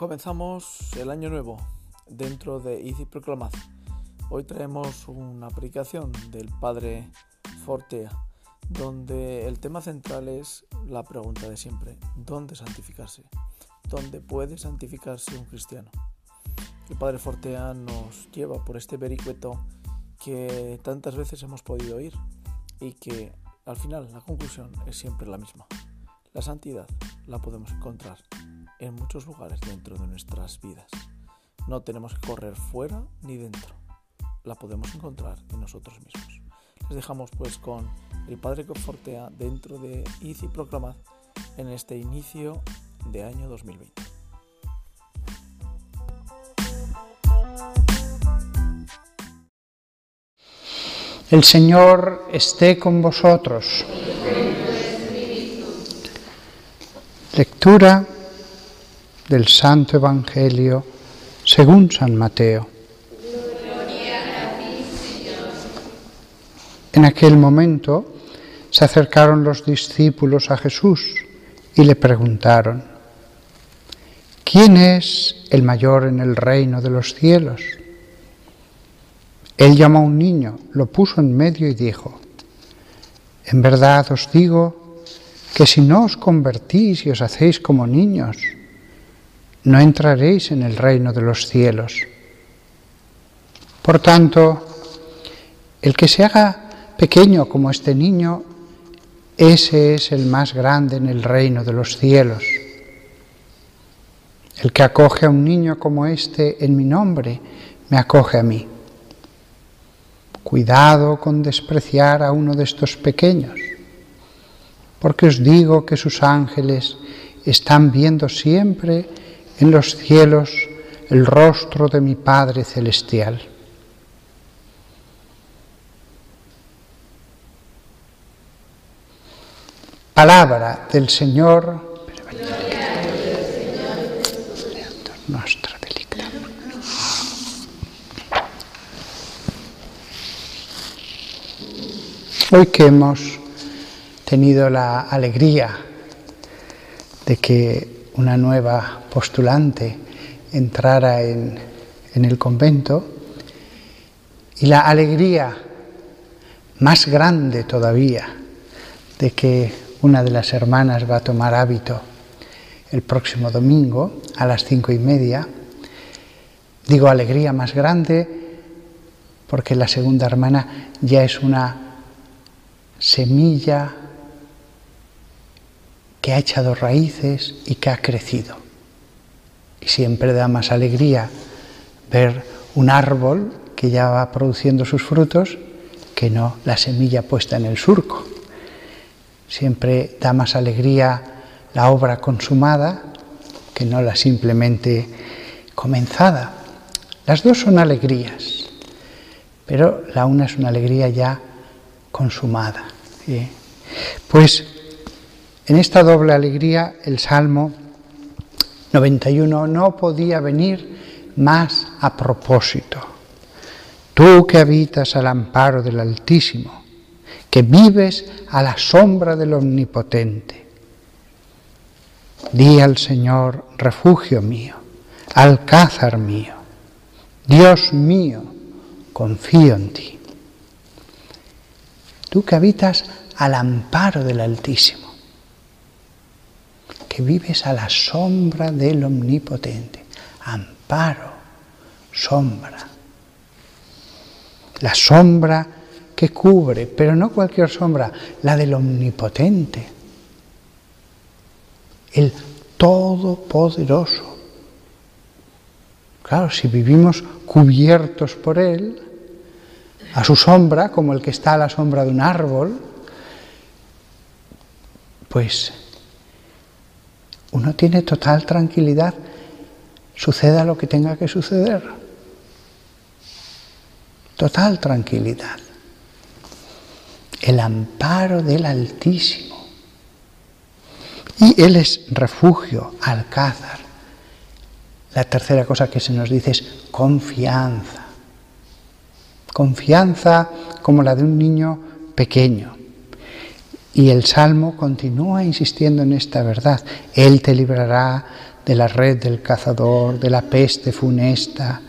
Comenzamos el año nuevo dentro de Easy Proclamad. Hoy traemos una predicación del Padre Fortea, donde el tema central es la pregunta de siempre, ¿dónde santificarse? ¿Dónde puede santificarse un cristiano? El Padre Fortea nos lleva por este vericueto que tantas veces hemos podido oír y que al final la conclusión es siempre la misma. La santidad la podemos encontrar en muchos lugares dentro de nuestras vidas. No tenemos que correr fuera ni dentro. La podemos encontrar en nosotros mismos. Les dejamos pues con el Padre que fortea dentro de Ici Proclamad en este inicio de año 2020. El Señor esté con vosotros. Lectura del Santo Evangelio según San Mateo. En aquel momento se acercaron los discípulos a Jesús y le preguntaron, ¿quién es el mayor en el reino de los cielos? Él llamó a un niño, lo puso en medio y dijo, en verdad os digo que si no os convertís y os hacéis como niños, no entraréis en el reino de los cielos. Por tanto, el que se haga pequeño como este niño, ese es el más grande en el reino de los cielos. El que acoge a un niño como este en mi nombre, me acoge a mí. Cuidado con despreciar a uno de estos pequeños, porque os digo que sus ángeles están viendo siempre en los cielos el rostro de mi Padre Celestial. Palabra del Señor. Hoy que hemos tenido la alegría de que una nueva postulante entrara en, en, el convento y la alegría más grande todavía de que una de las hermanas va a tomar hábito el próximo domingo a las cinco y media. Digo alegría más grande porque la segunda hermana ya es una semilla que ha echado raíces y que ha crecido. Y siempre da más alegría ver un árbol que ya va produciendo sus frutos que no la semilla puesta en el surco. Siempre da más alegría la obra consumada que no la simplemente comenzada. Las dos son alegrías, pero la una es una alegría ya consumada. Pues en esta doble alegría el Salmo 91 no podía venir más a propósito. Tú que habitas al amparo del Altísimo, que vives a la sombra del Omnipotente, di al Señor, refugio mío, alcázar mío, Dios mío, confío en ti. Tú que habitas al amparo del Altísimo que vives a la sombra del Omnipotente. Amparo, sombra. La sombra que cubre, pero no cualquier sombra, la del Omnipotente. El Todopoderoso. Claro, si vivimos cubiertos por Él, a su sombra, como el que está a la sombra de un árbol, pues uno tiene total tranquilidad, suceda lo que tenga que suceder. Total tranquilidad. El amparo del Altísimo. Y Él es refugio, alcázar. La tercera cosa que se nos dice es confianza. Confianza como la de un niño pequeño. Y el Salmo continúa insistiendo en esta verdad. Él te librará de la red del cazador, de la peste funesta,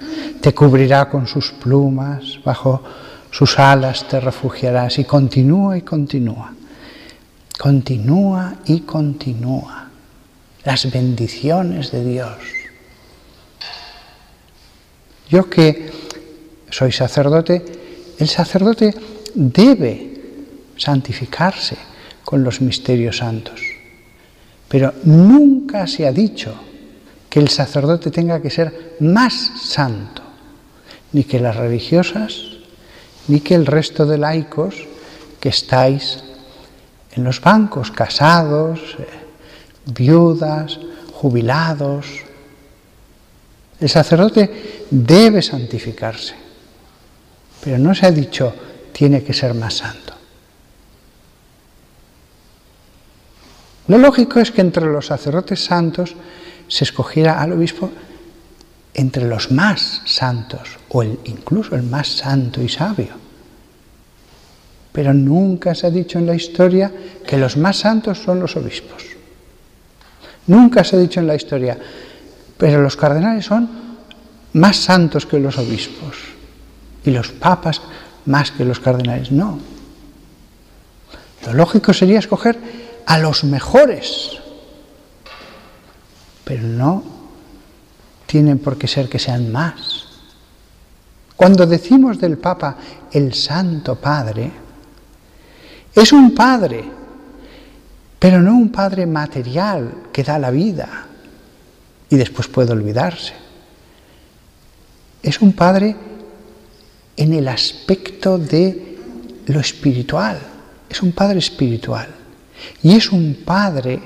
te cubrirá con sus plumas, bajo sus alas te refugiarás y continúa y continúa, continúa y continúa las bendiciones de Dios. Yo que soy sacerdote, el sacerdote debe santificarse con los misterios santos. Pero nunca se ha dicho que el sacerdote tenga que ser más santo, ni que las religiosas, ni que el resto de laicos que estáis en los bancos, casados, eh, viudas, jubilados. El sacerdote debe santificarse, pero no se ha dicho tiene que ser más santo. Lo lógico es que entre los sacerdotes santos se escogiera al obispo entre los más santos o el, incluso el más santo y sabio. Pero nunca se ha dicho en la historia que los más santos son los obispos. Nunca se ha dicho en la historia, pero los cardenales son más santos que los obispos y los papas más que los cardenales. No. Lo lógico sería escoger a los mejores, pero no tienen por qué ser que sean más. Cuando decimos del Papa el Santo Padre, es un Padre, pero no un Padre material que da la vida y después puede olvidarse. Es un Padre en el aspecto de lo espiritual, es un Padre espiritual y es un Padre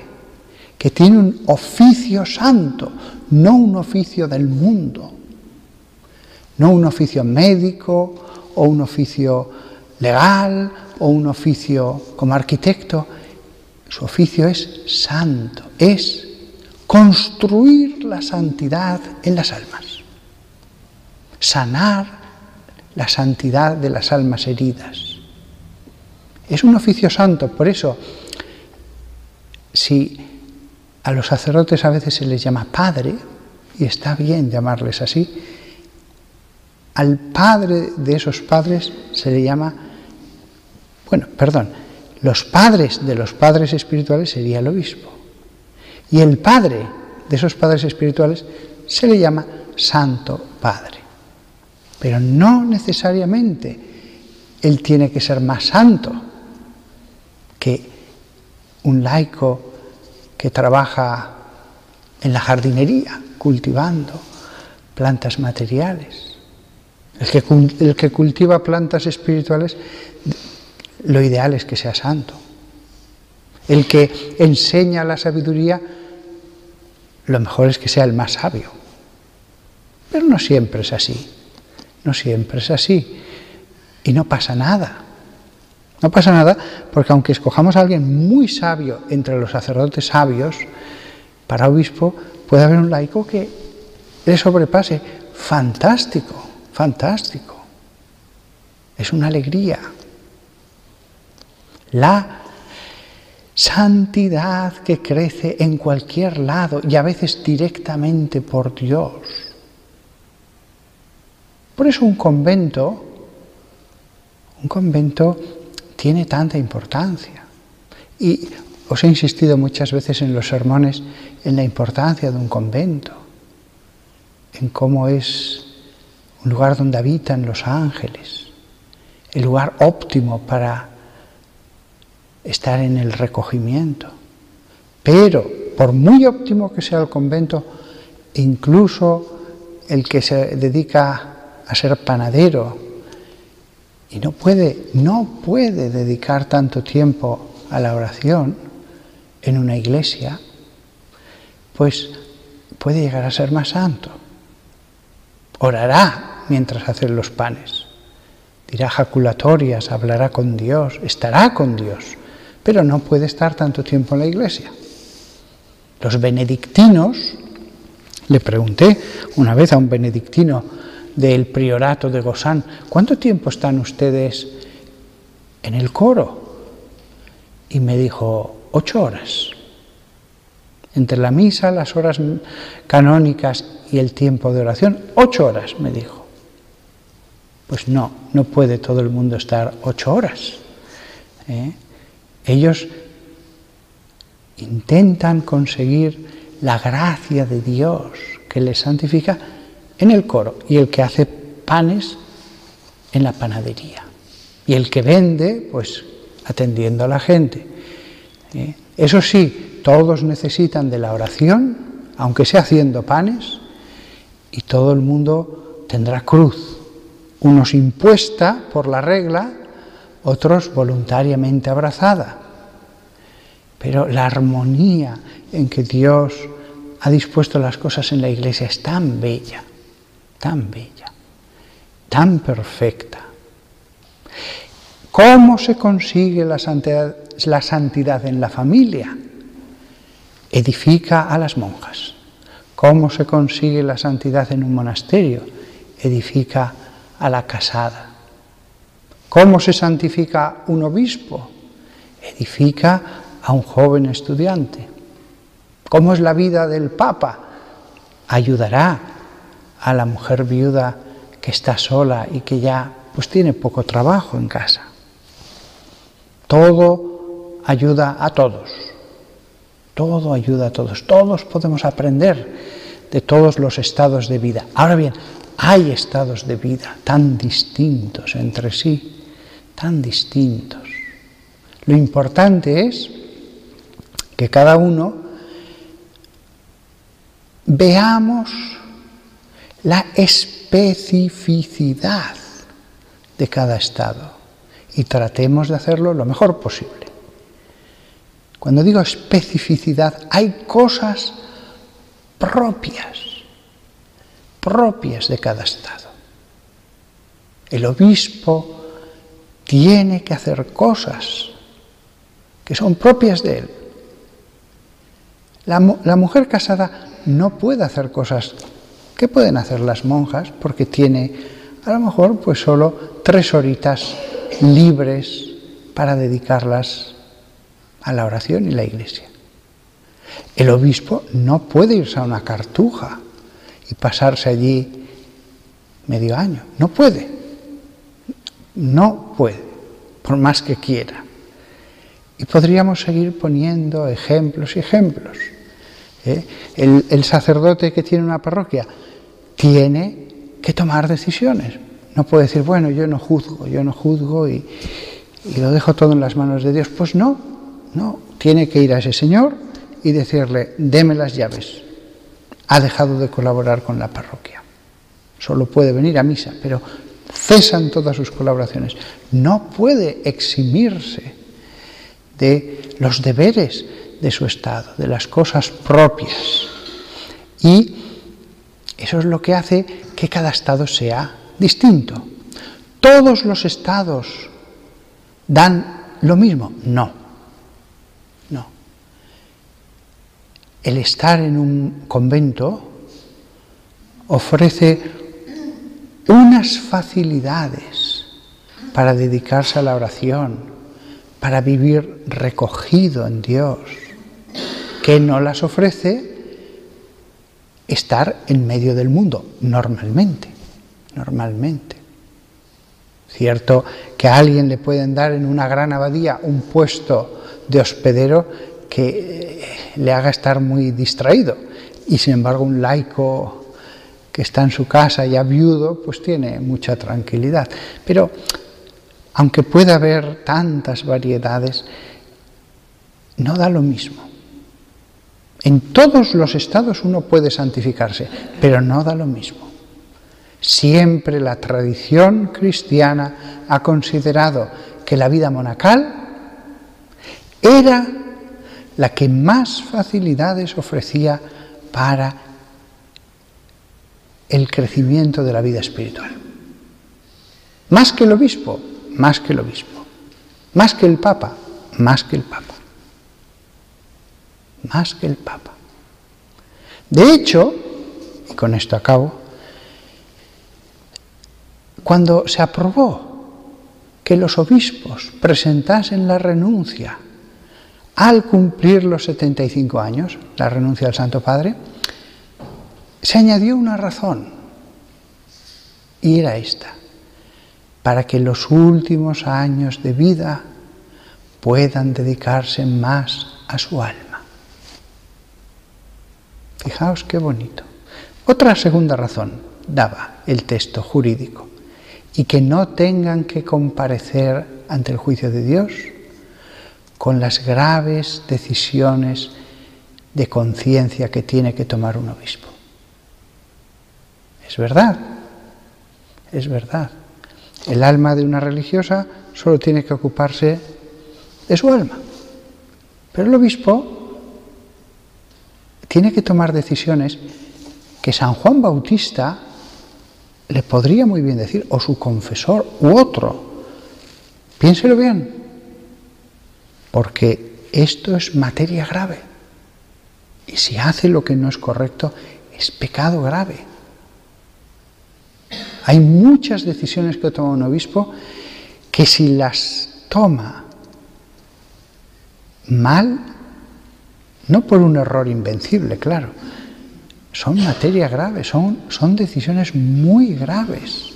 que tiene un oficio santo, no un oficio del mundo, no un oficio médico o un oficio legal o un oficio como arquitecto. Su oficio es santo, es construir la santidad en las almas, sanar la santidad de las almas heridas. Es un oficio santo, por eso, si a los sacerdotes a veces se les llama padre, y está bien llamarles así, al padre de esos padres se le llama, bueno, perdón, los padres de los padres espirituales sería el obispo. Y el padre de esos padres espirituales se le llama Santo Padre. Pero no necesariamente él tiene que ser más santo que un laico que trabaja en la jardinería, cultivando plantas materiales. El que, el que, cultiva plantas espirituales, lo ideal es que sea santo. El que enseña la sabiduría, lo mejor es que sea el más sabio. Pero no siempre es así. No siempre es así. Y no pasa nada. No pasa nada porque aunque escojamos a alguien muy sabio entre los sacerdotes sabios, para obispo puede haber un laico que le sobrepase. Fantástico, fantástico. Es una alegría. La santidad que crece en cualquier lado y a veces directamente por Dios. Por eso un convento, un convento tiene tanta importancia. Y os he insistido muchas veces en los sermones en la importancia de un convento, en cómo es un lugar donde habitan los ángeles, el lugar óptimo para estar en el recogimiento. Pero, por muy óptimo que sea el convento, incluso el que se dedica a ser panadero y no puede, no puede dedicar tanto tiempo a la oración en una iglesia, pues puede llegar a ser más santo. Orará mientras hace los panes, dirá jaculatorias, hablará con Dios, estará con Dios, pero no puede estar tanto tiempo en la iglesia. Los benedictinos, le pregunté una vez a un benedictino, del priorato de Gosán, ¿cuánto tiempo están ustedes en el coro? Y me dijo, ocho horas. entre la misa, las horas canónicas y el tiempo de oración, ocho horas, me dijo. Pues no, no puede todo el mundo estar ocho horas. ¿eh? Ellos intentan conseguir la gracia de Dios que les santifica en el coro y el que hace panes en la panadería y el que vende pues atendiendo a la gente. ¿eh? Eso sí, todos necesitan de la oración, aunque sea haciendo panes, y todo el mundo tendrá cruz, unos impuesta por la regla, otros voluntariamente abrazada. Pero la armonía en que Dios ha dispuesto las cosas en la iglesia es tan bella, tan bella, tan perfecta. ¿Cómo se consigue la santidad, la santidad en la familia? Edifica a las monjas. ¿Cómo se consigue la santidad en un monasterio? Edifica a la casada. ¿Cómo se santifica un obispo? Edifica a un joven estudiante. ¿Cómo es la vida del Papa? Ayudará a la mujer viuda que está sola y que ya pues tiene poco trabajo en casa. Todo ayuda a todos. Todo ayuda a todos. Todos podemos aprender de todos los estados de vida. Ahora bien, hay estados de vida tan distintos entre sí, tan distintos. Lo importante es que cada uno veamos la especificidad de cada estado y tratemos de hacerlo lo mejor posible. Cuando digo especificidad, hay cosas propias, propias de cada estado. El obispo tiene que hacer cosas que son propias de él. La, la, mujer casada no puede hacer cosas que pueden hacer las monjas porque tiene a lo mejor pues solo tres horitas libres para dedicarlas a la oración y la iglesia. El obispo no puede irse a una cartuja y pasarse allí medio año. No puede. No puede, por más que quiera. Y podríamos seguir poniendo ejemplos y ejemplos. ¿Eh? El, sacerdote que tiene una parroquia tiene que tomar decisiones. No puede decir, bueno, yo no juzgo, yo no juzgo y, lo dejo todo en las manos de Dios. Pues no, no, tiene que ir a ese Señor y decirle, deme las llaves. Ha dejado de colaborar con la parroquia. Solo puede venir a misa, pero cesan todas sus colaboraciones. No puede eximirse de los deberes de su estado, de las cosas propias. Y eso es lo que hace que cada estado sea distinto. ¿Todos los estados dan lo mismo? No, no. El estar en un convento ofrece unas facilidades para dedicarse a la oración, para vivir recogido en Dios, que no las ofrece estar en medio del mundo normalmente normalmente. Cierto que a alguien le pueden dar en una gran abadía un puesto de hospedero que eh, le haga estar muy distraído y sin embargo un laico que está en su casa ya viudo pues tiene mucha tranquilidad. Pero aunque pueda haber tantas variedades, no da lo mismo. En todos los estados uno puede santificarse, pero no da lo mismo. Siempre la tradición cristiana ha considerado que la vida monacal era la que más facilidades ofrecía para el crecimiento de la vida espiritual. Más que el obispo, más que el obispo. Más que el papa, más que el papa. Más que el papa. De hecho, y con esto acabo, cuando se aprobó que los obispos presentasen la renuncia al cumplir los 75 años, la renuncia del Santo Padre, se añadió una razón, y era esta, para que los últimos años de vida puedan dedicarse más a su alma. Fijaos qué bonito. Otra segunda razón daba el texto jurídico, y que no tengan que comparecer ante el juicio de Dios con las graves decisiones de conciencia que tiene que tomar un obispo. Es verdad, es verdad. El alma de una religiosa solo tiene que ocuparse de su alma. Pero el obispo tiene que tomar decisiones que San Juan Bautista le podría muy bien decir, o su confesor, u otro. Piénselo bien, porque esto es materia grave. Y si hace lo que no es correcto, es pecado grave. Hay muchas decisiones que toma un obispo que si las toma mal, no por un error invencible, claro, son materia grave, son, son decisiones muy graves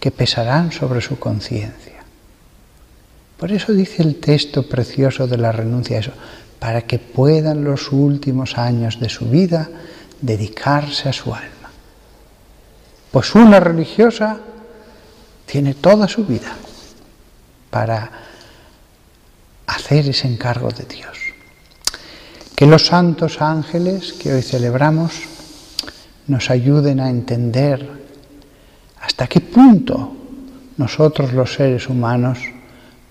que pesarán sobre su conciencia. Por eso dice el texto precioso de la renuncia eso, para que puedan los últimos años de su vida dedicarse a su alma. Pues una religiosa tiene toda su vida para hacer ese encargo de Dios. Que los santos ángeles que hoy celebramos nos ayuden a entender hasta qué punto nosotros los seres humanos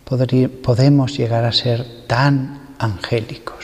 podemos llegar a ser tan angélicos.